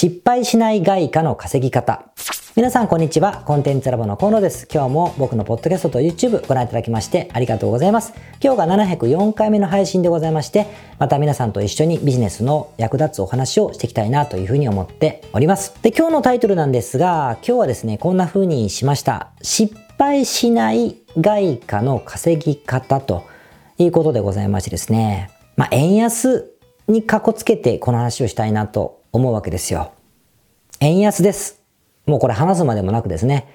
失敗しない外貨の稼ぎ方。皆さんこんにちは。コンテンツラボの河野です。今日も僕のポッドキャストと YouTube ご覧いただきましてありがとうございます。今日が704回目の配信でございまして、また皆さんと一緒にビジネスの役立つお話をしていきたいなというふうに思っております。で、今日のタイトルなんですが、今日はですね、こんな風にしました。失敗しない外貨の稼ぎ方ということでございましてですね、まあ、円安にかこつけてこの話をしたいなと思うわけですよ。円安です。もうこれ話すまでもなくですね、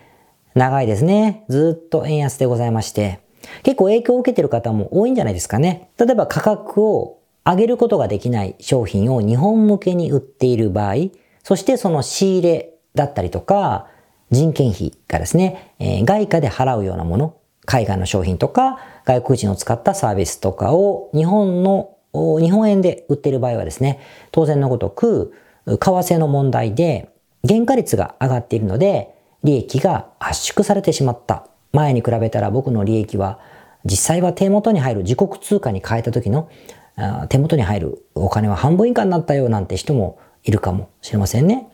長いですね。ずっと円安でございまして、結構影響を受けてる方も多いんじゃないですかね。例えば価格を上げることができない商品を日本向けに売っている場合、そしてその仕入れだったりとか、人件費がですね、えー、外貨で払うようなもの、海外の商品とか、外国人を使ったサービスとかを日本の、日本円で売っている場合はですね、当然のごとく、為替の問題で原価率が上がっているので、利益が圧縮されてしまった。前に比べたら僕の利益は、実際は手元に入る自国通貨に変えた時の手元に入るお金は半分以下になったよなんて人もいるかもしれませんね。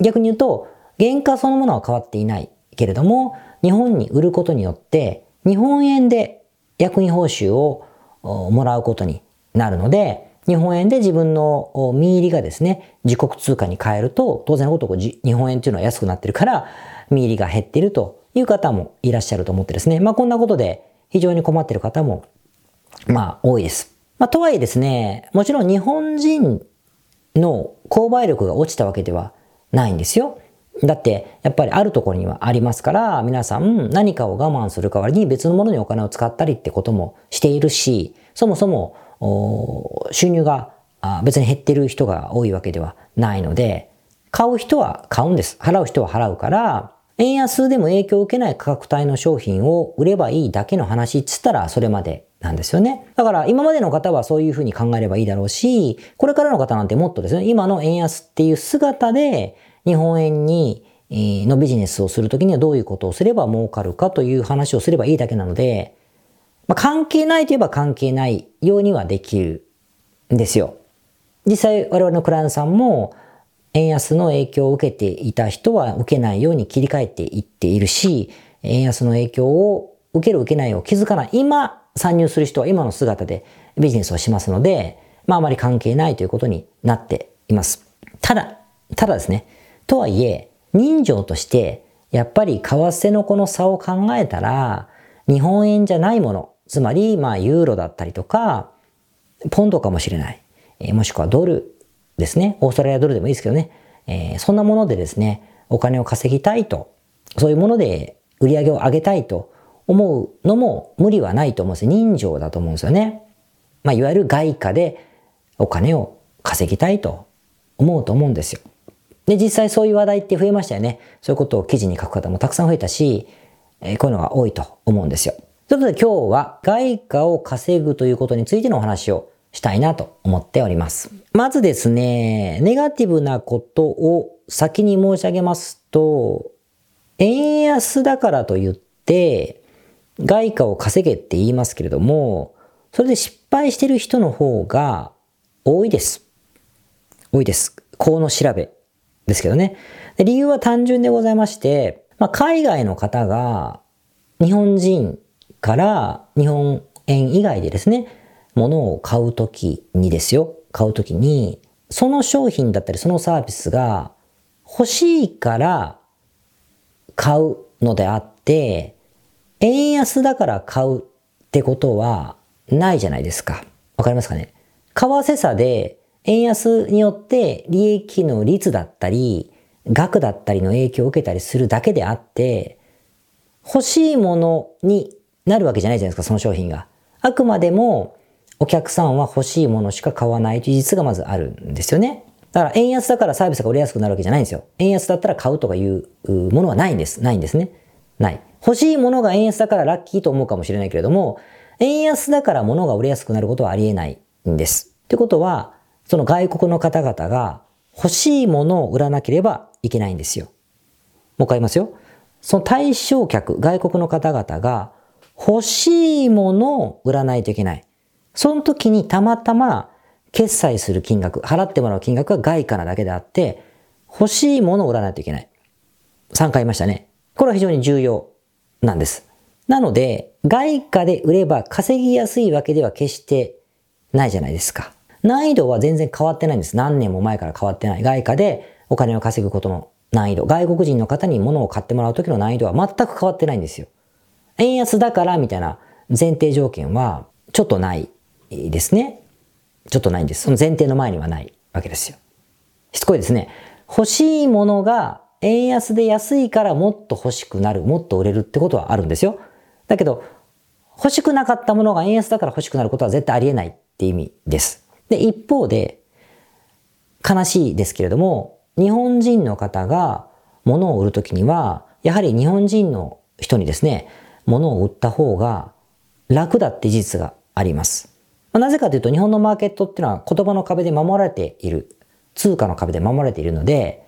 逆に言うと、原価そのものは変わっていないけれども、日本に売ることによって、日本円で役員報酬をもらうことになるので、日本円で自分の見入りがですね、自国通貨に変えると、当然のこと日本円っていうのは安くなってるから、見入りが減ってるという方もいらっしゃると思ってですね、まあこんなことで非常に困ってる方も、まあ多いです。まあとはいえですね、もちろん日本人の購買力が落ちたわけではないんですよ。だって、やっぱりあるところにはありますから、皆さん何かを我慢する代わりに別のものにお金を使ったりってこともしているし、そもそも収入が別に減ってる人が多いわけではないので、買う人は買うんです。払う人は払うから、円安でも影響を受けない価格帯の商品を売ればいいだけの話っつったらそれまでなんですよね。だから今までの方はそういうふうに考えればいいだろうし、これからの方なんてもっとですね、今の円安っていう姿で日本円にのビジネスをするときにはどういうことをすれば儲かるかという話をすればいいだけなので、まあ、関係ないといえば関係ないようにはできるんですよ。実際我々のクライアントさんも円安の影響を受けていた人は受けないように切り替えていっているし、円安の影響を受ける受けないを気づかない。今参入する人は今の姿でビジネスをしますので、まああまり関係ないということになっています。ただ、ただですね。とはいえ、人情として、やっぱり為替のこの差を考えたら、日本円じゃないもの、つまり、まあ、ユーロだったりとか、ポンドかもしれない。え、もしくはドルですね。オーストラリアドルでもいいですけどね。えー、そんなものでですね、お金を稼ぎたいと、そういうもので売り上げを上げたいと思うのも無理はないと思うんです。人情だと思うんですよね。まあ、いわゆる外貨でお金を稼ぎたいと思うと思うんですよ。で、実際そういう話題って増えましたよね。そういうことを記事に書く方もたくさん増えたし、えー、こういうのが多いと思うんですよ。ということで今日は外貨を稼ぐということについてのお話をしたいなと思っております。まずですね、ネガティブなことを先に申し上げますと、円安だからといって、外貨を稼げって言いますけれども、それで失敗してる人の方が多いです。多いです。この調べですけどね。理由は単純でございまして、まあ、海外の方が日本人から日本円以外でですね、物を買うときにですよ、買うときに、その商品だったりそのサービスが欲しいから買うのであって、円安だから買うってことはないじゃないですか。わかりますかね？為替差で円安によって利益の率だったり、額だったりの影響を受けたりするだけであって、欲しいものになるわけじゃないじゃないですか、その商品が。あくまでも、お客さんは欲しいものしか買わないという事実がまずあるんですよね。だから円安だからサービスが売れやすくなるわけじゃないんですよ。円安だったら買うとかいうものはないんです。ないんですね。ない。欲しいものが円安だからラッキーと思うかもしれないけれども、円安だから物が売れやすくなることはありえないんです。ってことは、その外国の方々が欲しいものを売らなければいけないんですよ。もう一回言いますよ。その対象客、外国の方々が欲しいものを売らないといけない。その時にたまたま決済する金額、払ってもらう金額が外貨なだけであって、欲しいものを売らないといけない。3回言いましたね。これは非常に重要なんです。なので、外貨で売れば稼ぎやすいわけでは決してないじゃないですか。難易度は全然変わってないんです。何年も前から変わってない。外貨でお金を稼ぐことの難易度。外国人の方に物を買ってもらう時の難易度は全く変わってないんですよ。円安だからみたいな前提条件はちょっとないですね。ちょっとないんです。その前提の前にはないわけですよ。しつこいですね。欲しいものが円安で安いからもっと欲しくなる、もっと売れるってことはあるんですよ。だけど、欲しくなかったものが円安だから欲しくなることは絶対ありえないって意味です。で、一方で、悲しいですけれども、日本人の方が物を売るときには、やはり日本人の人にですね、物を売った方が楽だって事実があります。なぜかというと、日本のマーケットっていうのは言葉の壁で守られている。通貨の壁で守られているので、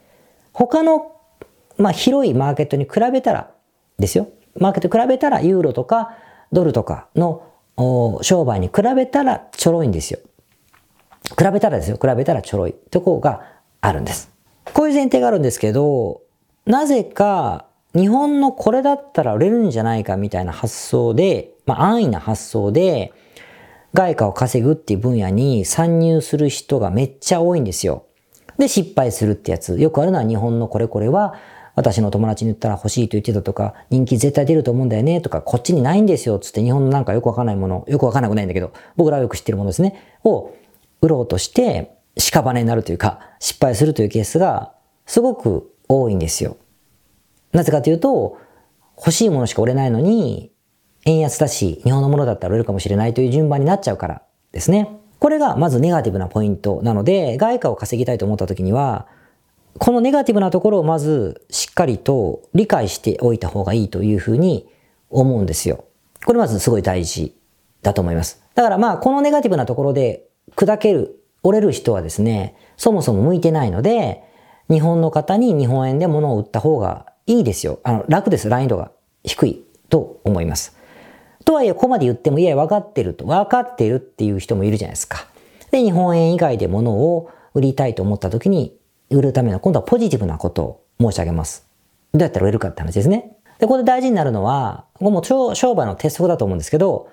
他の、まあ、広いマーケットに比べたらですよ。マーケットに比べたらユーロとかドルとかの商売に比べたらちょろいんですよ。比べたらですよ。比べたらちょろいところがあるんです。こういう前提があるんですけど、なぜか日本のこれだったら売れるんじゃないかみたいな発想で、まあ安易な発想で、外貨を稼ぐっていう分野に参入する人がめっちゃ多いんですよ。で、失敗するってやつ。よくあるのは日本のこれこれは、私の友達に言ったら欲しいと言ってたとか、人気絶対出ると思うんだよねとか、こっちにないんですよつって日本のなんかよくわかんないもの、よくわかんなくないんだけど、僕らはよく知ってるものですね、を売ろうとして、屍になるというか、失敗するというケースがすごく多いんですよ。なぜかというと、欲しいものしか売れないのに、円安だし、日本のものだったら売れるかもしれないという順番になっちゃうからですね。これがまずネガティブなポイントなので、外貨を稼ぎたいと思った時には、このネガティブなところをまずしっかりと理解しておいた方がいいというふうに思うんですよ。これまずすごい大事だと思います。だからまあこのネガティブなところで砕ける、折れる人はですね、そもそも向いてないので、日本の方に日本円で物を売った方がいいですよ。あの、楽です。難易度が低いと思います。とはいえ、ここまで言っても、いや、分かってると、分かってるっていう人もいるじゃないですか。で、日本円以外で物を売りたいと思った時に、売るための、今度はポジティブなことを申し上げます。どうやったら売れるかって話ですね。で、ここで大事になるのは、ここも商売の鉄則だと思うんですけど、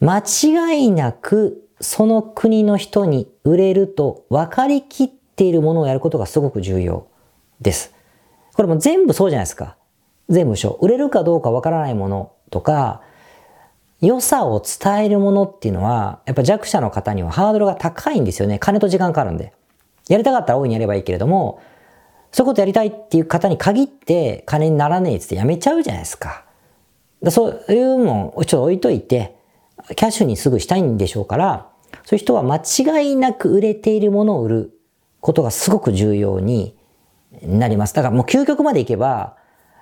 間違いなくその国の人に売れると分かりきっているものをやることがすごく重要です。これも全部そうじゃないですか。全部そう。売れるかどうか分からないものとか、良さを伝えるものっていうのは、やっぱ弱者の方にはハードルが高いんですよね。金と時間かかるんで。やりたかったら大いにやればいいけれども、そういうことやりたいっていう方に限って金にならねえってやめちゃうじゃないですか。そういうもんを、ちょっと置いといて、キャッシュにすぐしたいんでしょうから、そういう人は間違いなく売れているものを売ることがすごく重要にになります。だからもう究極までいけば、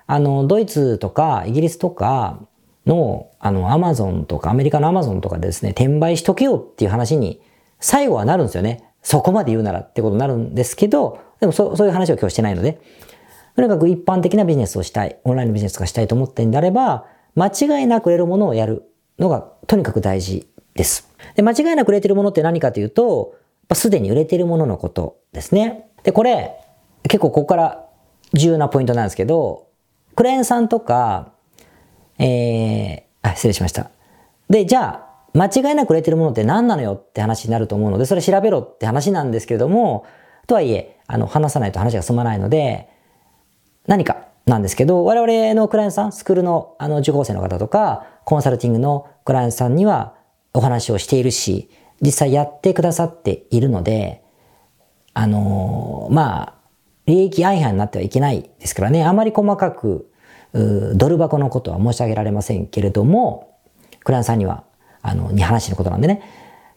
あの、ドイツとかイギリスとか、の、あの、アマゾンとか、アメリカのアマゾンとかでですね、転売しとけよっていう話に、最後はなるんですよね。そこまで言うならってことになるんですけど、でもそそういう話を今日してないので、とにかく一般的なビジネスをしたい、オンラインのビジネスがしたいと思ってんであれば、間違いなく売れるものをやるのがとにかく大事です。で、間違いなく売れてるものって何かというと、すでに売れてるもののことですね。で、これ、結構ここから重要なポイントなんですけど、クレーンさんとか、えー、あ、失礼しました。で、じゃあ、間違いなく売れてるものって何なのよって話になると思うので、それ調べろって話なんですけれども、とはいえ、あの、話さないと話が進まないので、何かなんですけど、我々のクライアントさん、スクールのあの受講生の方とか、コンサルティングのクライアントさんにはお話をしているし、実際やってくださっているので、あのー、まあ、利益相反になってはいけないですからね、あまり細かくドル箱のことは申し上げられませんけれども、クランさんには、あの、に話のことなんでね。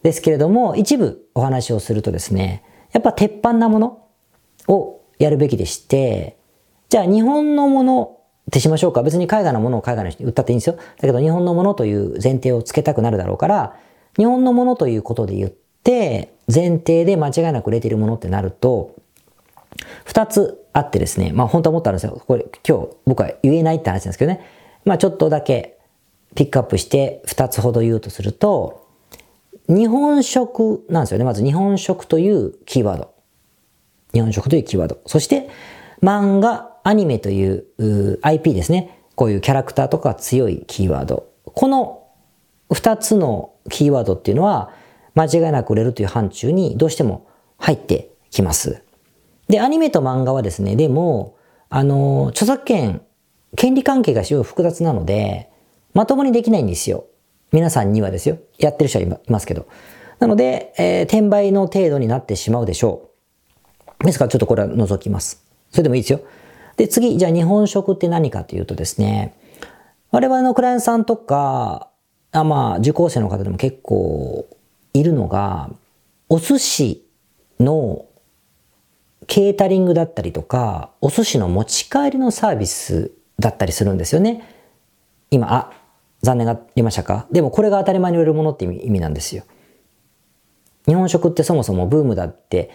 ですけれども、一部お話をするとですね、やっぱ鉄板なものをやるべきでして、じゃあ日本のものってしましょうか。別に海外のものを海外の人に売ったっていいんですよ。だけど日本のものという前提をつけたくなるだろうから、日本のものということで言って、前提で間違いなく売れているものってなると、二つあってですね、まあ本当は思ったんですよ。これ今日僕は言えないって話なんですけどね。まあちょっとだけピックアップして二つほど言うとすると、日本食なんですよね。まず日本食というキーワード。日本食というキーワード。そして、漫画、アニメという IP ですね。こういうキャラクターとか強いキーワード。この二つのキーワードっていうのは、間違いなく売れるという範疇にどうしても入ってきます。で、アニメと漫画はですね、でも、あの、著作権、権利関係が非常に複雑なので、まともにできないんですよ。皆さんにはですよ。やってる人はいますけど。なので、えー、転売の程度になってしまうでしょう。ですからちょっとこれは除きます。それでもいいですよ。で、次、じゃあ日本食って何かというとですね、我々のクライアントさんとか、あまあ、受講生の方でも結構いるのが、お寿司のケータリングだったりとか、お寿司の持ち帰りのサービスだったりするんですよね。今、あ、残念がありましたか？でもこれが当たり前に売れるものって意味なんですよ。日本食ってそもそもブームだって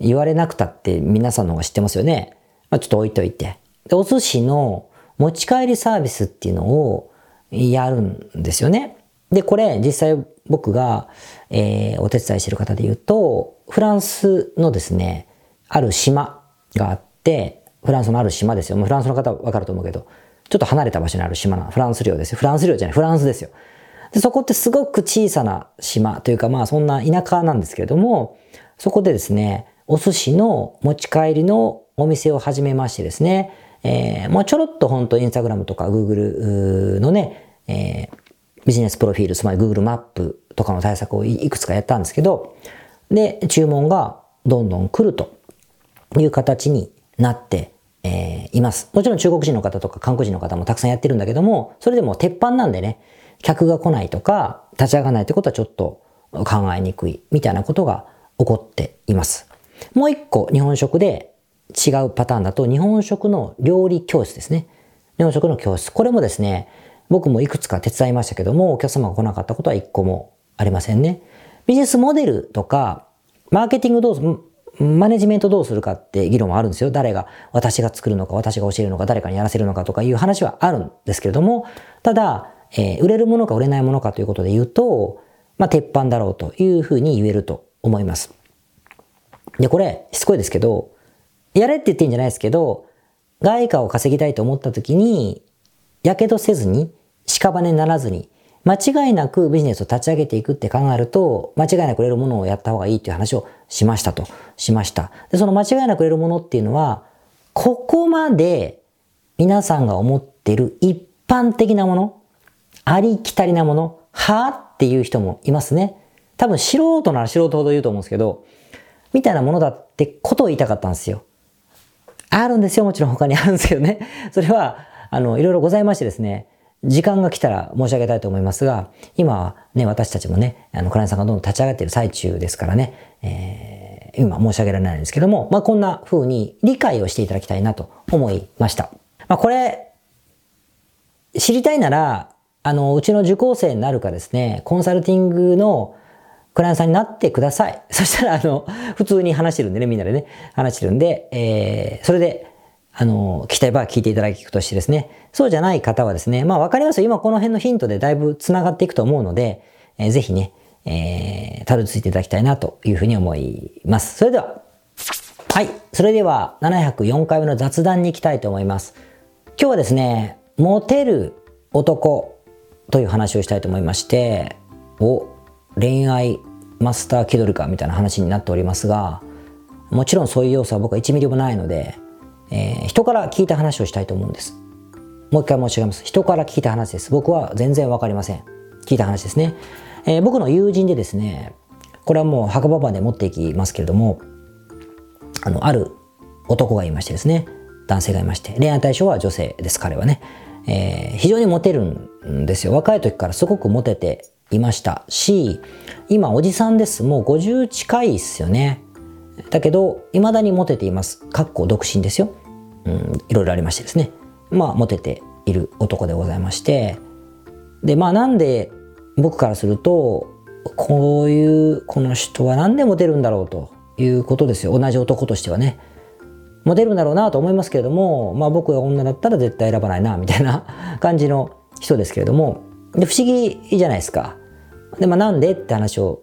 言われなくたって皆さんの方が知ってますよね。まあ、ちょっと置いといて。で、お寿司の持ち帰りサービスっていうのをやるんですよね。で、これ実際僕が、えー、お手伝いしてる方で言うと、フランスのですね、ある島があって、フランスのある島ですよ。もうフランスの方はわかると思うけど、ちょっと離れた場所にある島な、フランス領ですよ。フランス領じゃない、フランスですよ。でそこってすごく小さな島というかまあそんな田舎なんですけれども、そこでですね、お寿司の持ち帰りのお店を始めましてですね、えー、もうちょろっと本当インスタグラムとか Google のね、えー、ビジネスプロフィール、つまり Google マップとかの対策をいくつかやったんですけど、で、注文がどんどん来るという形になってえー、います。もちろん中国人の方とか韓国人の方もたくさんやってるんだけども、それでも鉄板なんでね、客が来ないとか、立ち上がらないってことはちょっと考えにくい、みたいなことが起こっています。もう一個、日本食で違うパターンだと、日本食の料理教室ですね。日本食の教室。これもですね、僕もいくつか手伝いましたけども、お客様が来なかったことは一個もありませんね。ビジネスモデルとか、マーケティングどうマネジメントどうするかって議論はあるんですよ。誰が、私が作るのか、私が教えるのか、誰かにやらせるのかとかいう話はあるんですけれども、ただ、えー、売れるものか売れないものかということで言うと、まあ、鉄板だろうというふうに言えると思います。で、これ、しつこいですけど、やれって言ってんじゃないですけど、外貨を稼ぎたいと思った時に、やけどせずに、屍にならずに、間違いなくビジネスを立ち上げていくって考えると、間違いなく売れるものをやった方がいいっていう話をしましたと、しました。で、その間違いなく売れるものっていうのは、ここまで皆さんが思ってる一般的なもの、ありきたりなもの、はっていう人もいますね。多分素人なら素人ほど言うと思うんですけど、みたいなものだってことを言いたかったんですよ。あるんですよ。もちろん他にあるんですけどね。それは、あの、いろいろございましてですね。時間が来たら申し上げたいと思いますが、今はね、私たちもね、あの、クライアントさんがどんどん立ち上がっている最中ですからね、えー、今申し上げられないんですけども、まあ、こんな風に理解をしていただきたいなと思いました。まあ、これ、知りたいなら、あの、うちの受講生になるかですね、コンサルティングのクライアントさんになってください。そしたら、あの、普通に話してるんでね、みんなでね、話してるんで、えー、それで、あの、聞きたい場合は聞いていただくとしてですね、そうじゃない方はですね、まあわかりますよ。今この辺のヒントでだいぶ繋がっていくと思うので、えー、ぜひね、えー、たどり着いていただきたいなというふうに思います。それでは、はい。それでは、704回目の雑談に行きたいと思います。今日はですね、モテる男という話をしたいと思いまして、お、恋愛マスター気取りかみたいな話になっておりますが、もちろんそういう要素は僕は1ミリもないので、えー、人から聞いた話をしたいと思うんです。もう一回申し上げます。人から聞いた話です。僕は全然わかりません。聞いた話ですね。えー、僕の友人でですね、これはもう墓場まで持っていきますけれども、あの、ある男がいましてですね、男性がいまして、恋愛対象は女性です、彼はね。えー、非常にモテるんですよ。若い時からすごくモテていましたし、今おじさんです。もう50近いっすよね。だけど、未だにモテています。かっこ独身ですよ。うん、いろいろありましてですね。まあ、モテている男でございまして。で、まあ、なんで、僕からすると、こういう、この人は何でモテるんだろうということですよ。同じ男としてはね。モテるんだろうなと思いますけれども、まあ僕が女だったら絶対選ばないな、みたいな 感じの人ですけれども、で、不思議じゃないですか。で、まあなんでって話を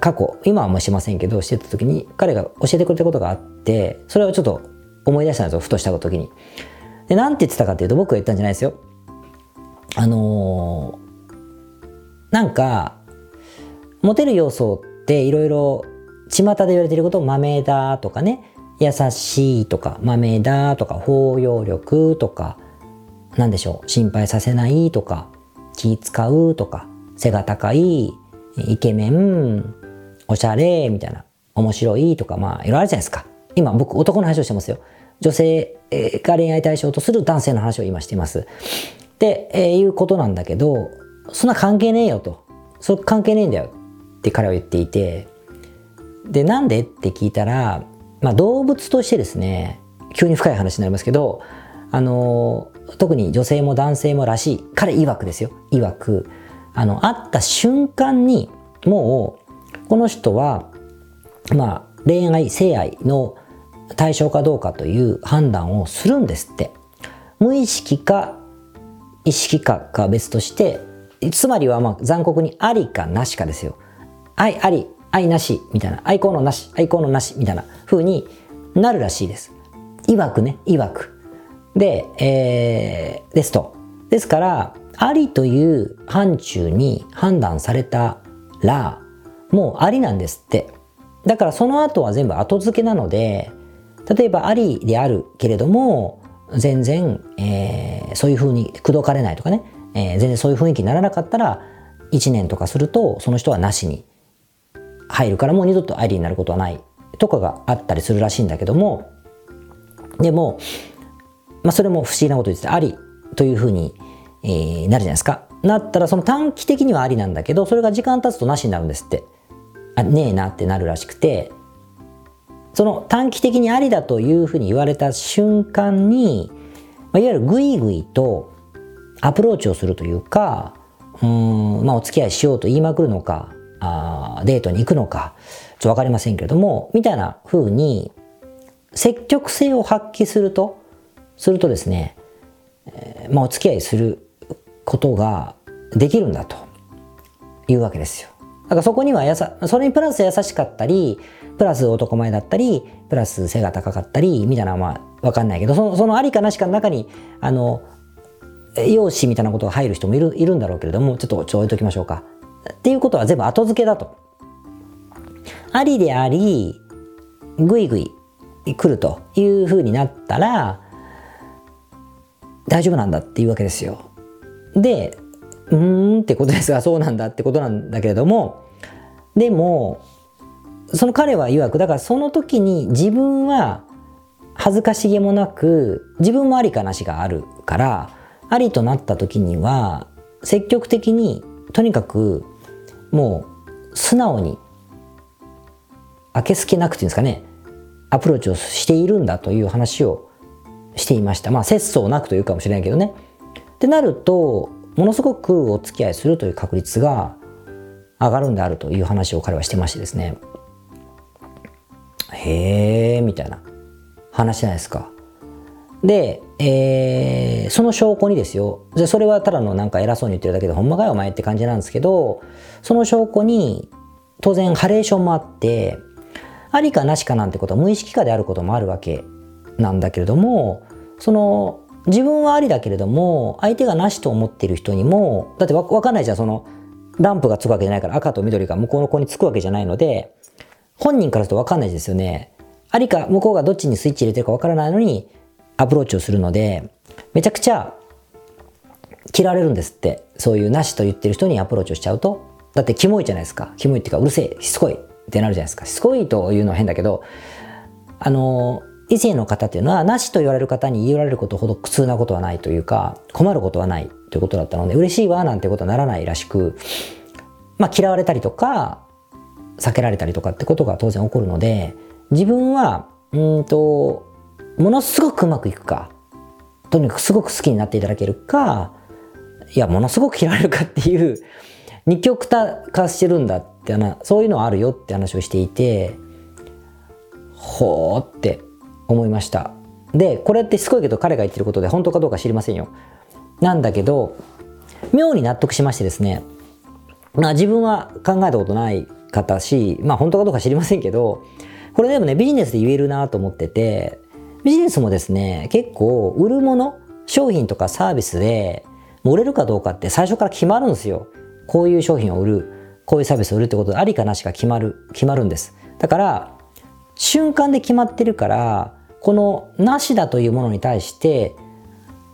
過去今はもうしませんけどしてた時に彼が教えてくれたことがあってそれをちょっと思い出したんですよふとした時に。で何て言ってたかっていうと僕が言ったんじゃないですよ。あのー、なんかモテる要素っていろいろ巷で言われてることを豆だとかね優しいとか豆だとか包容力とか何でしょう心配させないとか気使うとか背が高いイケメンおしゃれみたいな。面白いとかまあいろいろあるじゃないですか。今僕男の話をしてますよ。女性が恋愛対象とする男性の話を今しています。って、いうことなんだけどそんな関係ねえよと。それ関係ねえんだよ。って彼は言っていて。でなんでって聞いたらまあ、動物としてですね急に深い話になりますけどあの特に女性も男性もらしい彼曰くですよ。曰く。あの会った瞬間にもうこの人はまあ恋愛性愛の対象かどうかという判断をするんですって。無意識か意識かか別としてつまりはまあ残酷にありかなしかですよ。愛あり愛なしみたいな。愛好のなし愛好のなしみたいな風になるらしいです。曰くね曰く。で、えー、ですと。ですからありという範疇に判断されたらもうありなんですって。だからその後は全部後付けなので例えばありであるけれども全然、えー、そういう風に口説かれないとかね、えー、全然そういう雰囲気にならなかったら1年とかするとその人はなしに入るからもう二度とアイリーになることはないとかがあったりするらしいんだけども。でも、まあ、それも不思議なこと言っててありというふうに、えー、なるじゃないですか。なったらその短期的にはありなんだけどそれが時間経つとなしになるんですって。あねえなってなるらしくて。その短期的にありだというふうに言われた瞬間に、ま、いわゆるグイグイとアプローチをするというかうん、まあ、お付き合いしようと言いまくるのかあデートに行くのか、ちょっとわかりませんけれども、みたいな風に、積極性を発揮すると、するとですね、えー、まあ、お付き合いすることができるんだというわけですよ。だからそこにはやさ、それにプラス優しかったり、プラス男前だったり、プラス背が高かったり、みたいなのはまあわかんないけど、そのそのありかなしかの中に、あの、容姿みたいなことが入る人もいるいるんだろうけれども、ちょっとちょ置いときましょうか。っていうことは全部後付けだと。ありであり、ぐいぐい来るというふうになったら、大丈夫なんだっていうわけですよ。で、うーんってことですが、そうなんだってことなんだけれども、でも、その彼は曰く、だからその時に自分は恥ずかしげもなく、自分もありかなしがあるから、ありとなった時には、積極的にとにかくもう素直に明けすけなくていうんですかねアプローチをしているんだという話をしていました。まあ節操なくというかもしれないけどね。ってなるとものすごくお付き合いするという確率が上がるんであるという話を彼はしてましてですねへえみたいな話じゃないですかで、えー、その証拠にですよ。で、それはただのなんか偉そうに言ってるだけで、ほんまかよお前って感じなんですけど、その証拠に、当然ハレーションもあって、ありかなしかなんてことは無意識化であることもあるわけなんだけれども、その、自分はありだけれども、相手がなしと思っている人にも、だってわかんないじゃん、その、ランプがつくわけじゃないから赤と緑が向こうの子につくわけじゃないので、本人からするとわかんないですよね。ありか、向こうがどっちにスイッチ入れてるかわからないのに、アプローチをするので、めちゃくちゃ嫌われるんですって。そういうなしと言ってる人にアプローチをしちゃうと。だってキモいじゃないですか。キモいっていうか、うるせえ、しつこいってなるじゃないですか。しつこいというのは変だけど、あの、異性の方っていうのは、なしと言われる方に言われることほど苦痛なことはないというか、困ることはないということだったので、嬉しいわなんてことはならないらしく、まあ嫌われたりとか、避けられたりとかってことが当然起こるので、自分は、うんと、ものすごくうまくいくか、とにかくすごく好きになっていただけるか、いや、ものすごく嫌われるかっていう、二極化してるんだって、そういうのはあるよって話をしていて、ほーって思いました。で、これってすごいけど彼が言ってることで本当かどうか知りませんよ。なんだけど、妙に納得しましてですね、まあ自分は考えたことない方し、まあ本当かどうか知りませんけど、これでもね、ビジネスで言えるなと思ってて、ビジネスもですね、結構売るもの、商品とかサービスで、売れるかどうかって最初から決まるんですよ。こういう商品を売る、こういうサービスを売るってことでありかなしか決まる、決まるんです。だから、瞬間で決まってるから、このなしだというものに対して、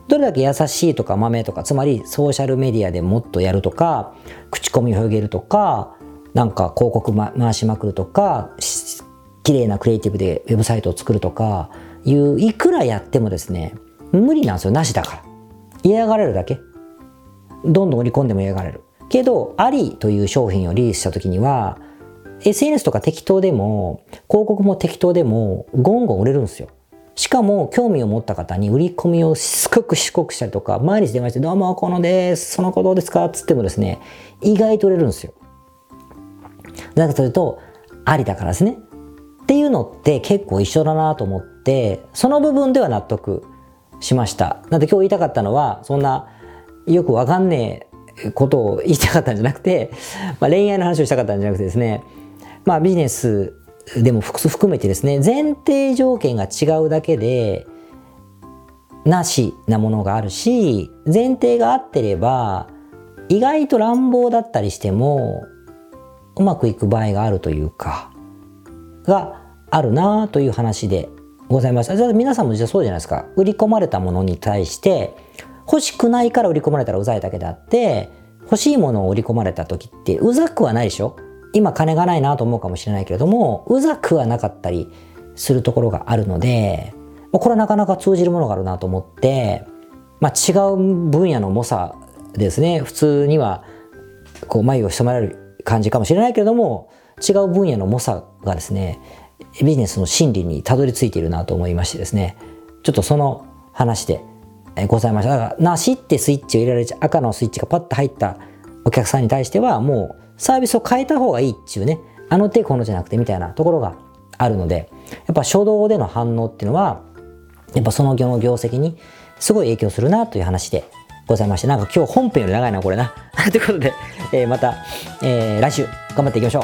どれだけ優しいとか豆とか、つまりソーシャルメディアでもっとやるとか、口コミを広げるとか、なんか広告、回しまくるとか、綺麗なクリエイティブでウェブサイトを作るとかいういくらやってもですね無理なんですよ。なしだから。嫌がられるだけ。どんどん売り込んでも嫌がられる。けどありという商品をリリースした時には SNS とか適当でも広告も適当でもゴンゴン売れるんですよ。しかも興味を持った方に売り込みをしつこくしつこくしたりとか毎日電話して「どうもこのですその子どうですか?」っつってもですね意外と売れるんですよなぜかというとありだからですねっていうのって結構一緒だなと思ってその部分では納得しましたなんで今日言いたかったのはそんなよくわかんねえことを言いたかったんじゃなくて、まあ、恋愛の話をしたかったんじゃなくてですねまあビジネスでも複数含めてですね前提条件が違うだけでなしなものがあるし前提が合ってれば意外と乱暴だったりしてもうまくいく場合があるというかがあるなという話でございました。じゃあ皆さんも実はそうじゃないですか。売り込まれたものに対して欲しくないから売り込まれたらうざいだけであって欲しいものを売り込まれた時ってうざくはないでしょ今金がないなと思うかもしれないけれどもうざくはなかったりするところがあるのでこれはなかなか通じるものがあるなと思って、まあ、違う分野の猛者ですね。普通にはこう眉を潜まれる感じかもしれないけれども違う分野の猛者がですねビジネスの真理にたどり着いているなと思いましてですね。ちょっとその話でございました。だからなしってスイッチを入れられちゃ赤のスイッチがパッと入ったお客さんに対してはもうサービスを変えた方がいいっていうねあの手このじゃなくてみたいなところがあるのでやっぱ初動での反応っていうのはやっぱその業の業績にすごい影響するなという話でございましてなんか今日本編より長いなこれな ということで、えー、また、えー、来週頑張っていきましょう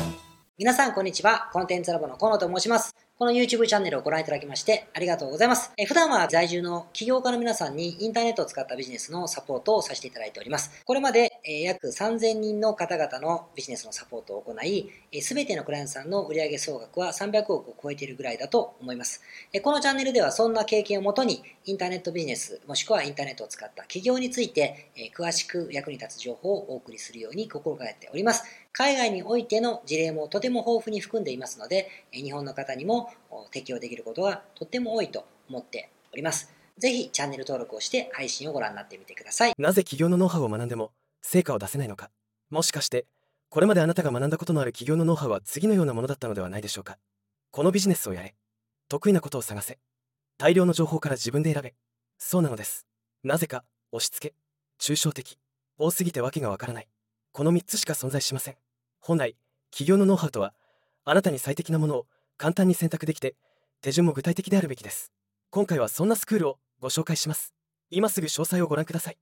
皆さん、こんにちは。コンテンツラボの河野と申します。この YouTube チャンネルをご覧いただきましてありがとうございます。え普段は在住の起業家の皆さんにインターネットを使ったビジネスのサポートをさせていただいております。これまで、え約3000人の方々のビジネスのサポートを行い、すべてのクライアントさんの売上総額は300億を超えているぐらいだと思います。えこのチャンネルではそんな経験をもとにインターネットビジネスもしくはインターネットを使った起業について、え詳しく役に立つ情報をお送りするように心がけております。海外においての事例もとても豊富に含んでいますので、日本の方にも適用できることがとっても多いと思っております。ぜひチャンネル登録をして配信をご覧になってみてください。なぜ起業のノウハウを学んでも成果を出せないのか。もしかして、これまであなたが学んだことのある起業のノウハウは次のようなものだったのではないでしょうか。このビジネスをやれ。得意なことを探せ。大量の情報から自分で選べ。そうなのです。なぜか、押し付け、抽象的、多すぎてわけがわからない。この3つしか存在しません。本来起業のノウハウとはあなたに最適なものを簡単に選択できて手順も具体的であるべきです。今回はそんなスクールをご紹介します。今すぐ詳細をご覧ください。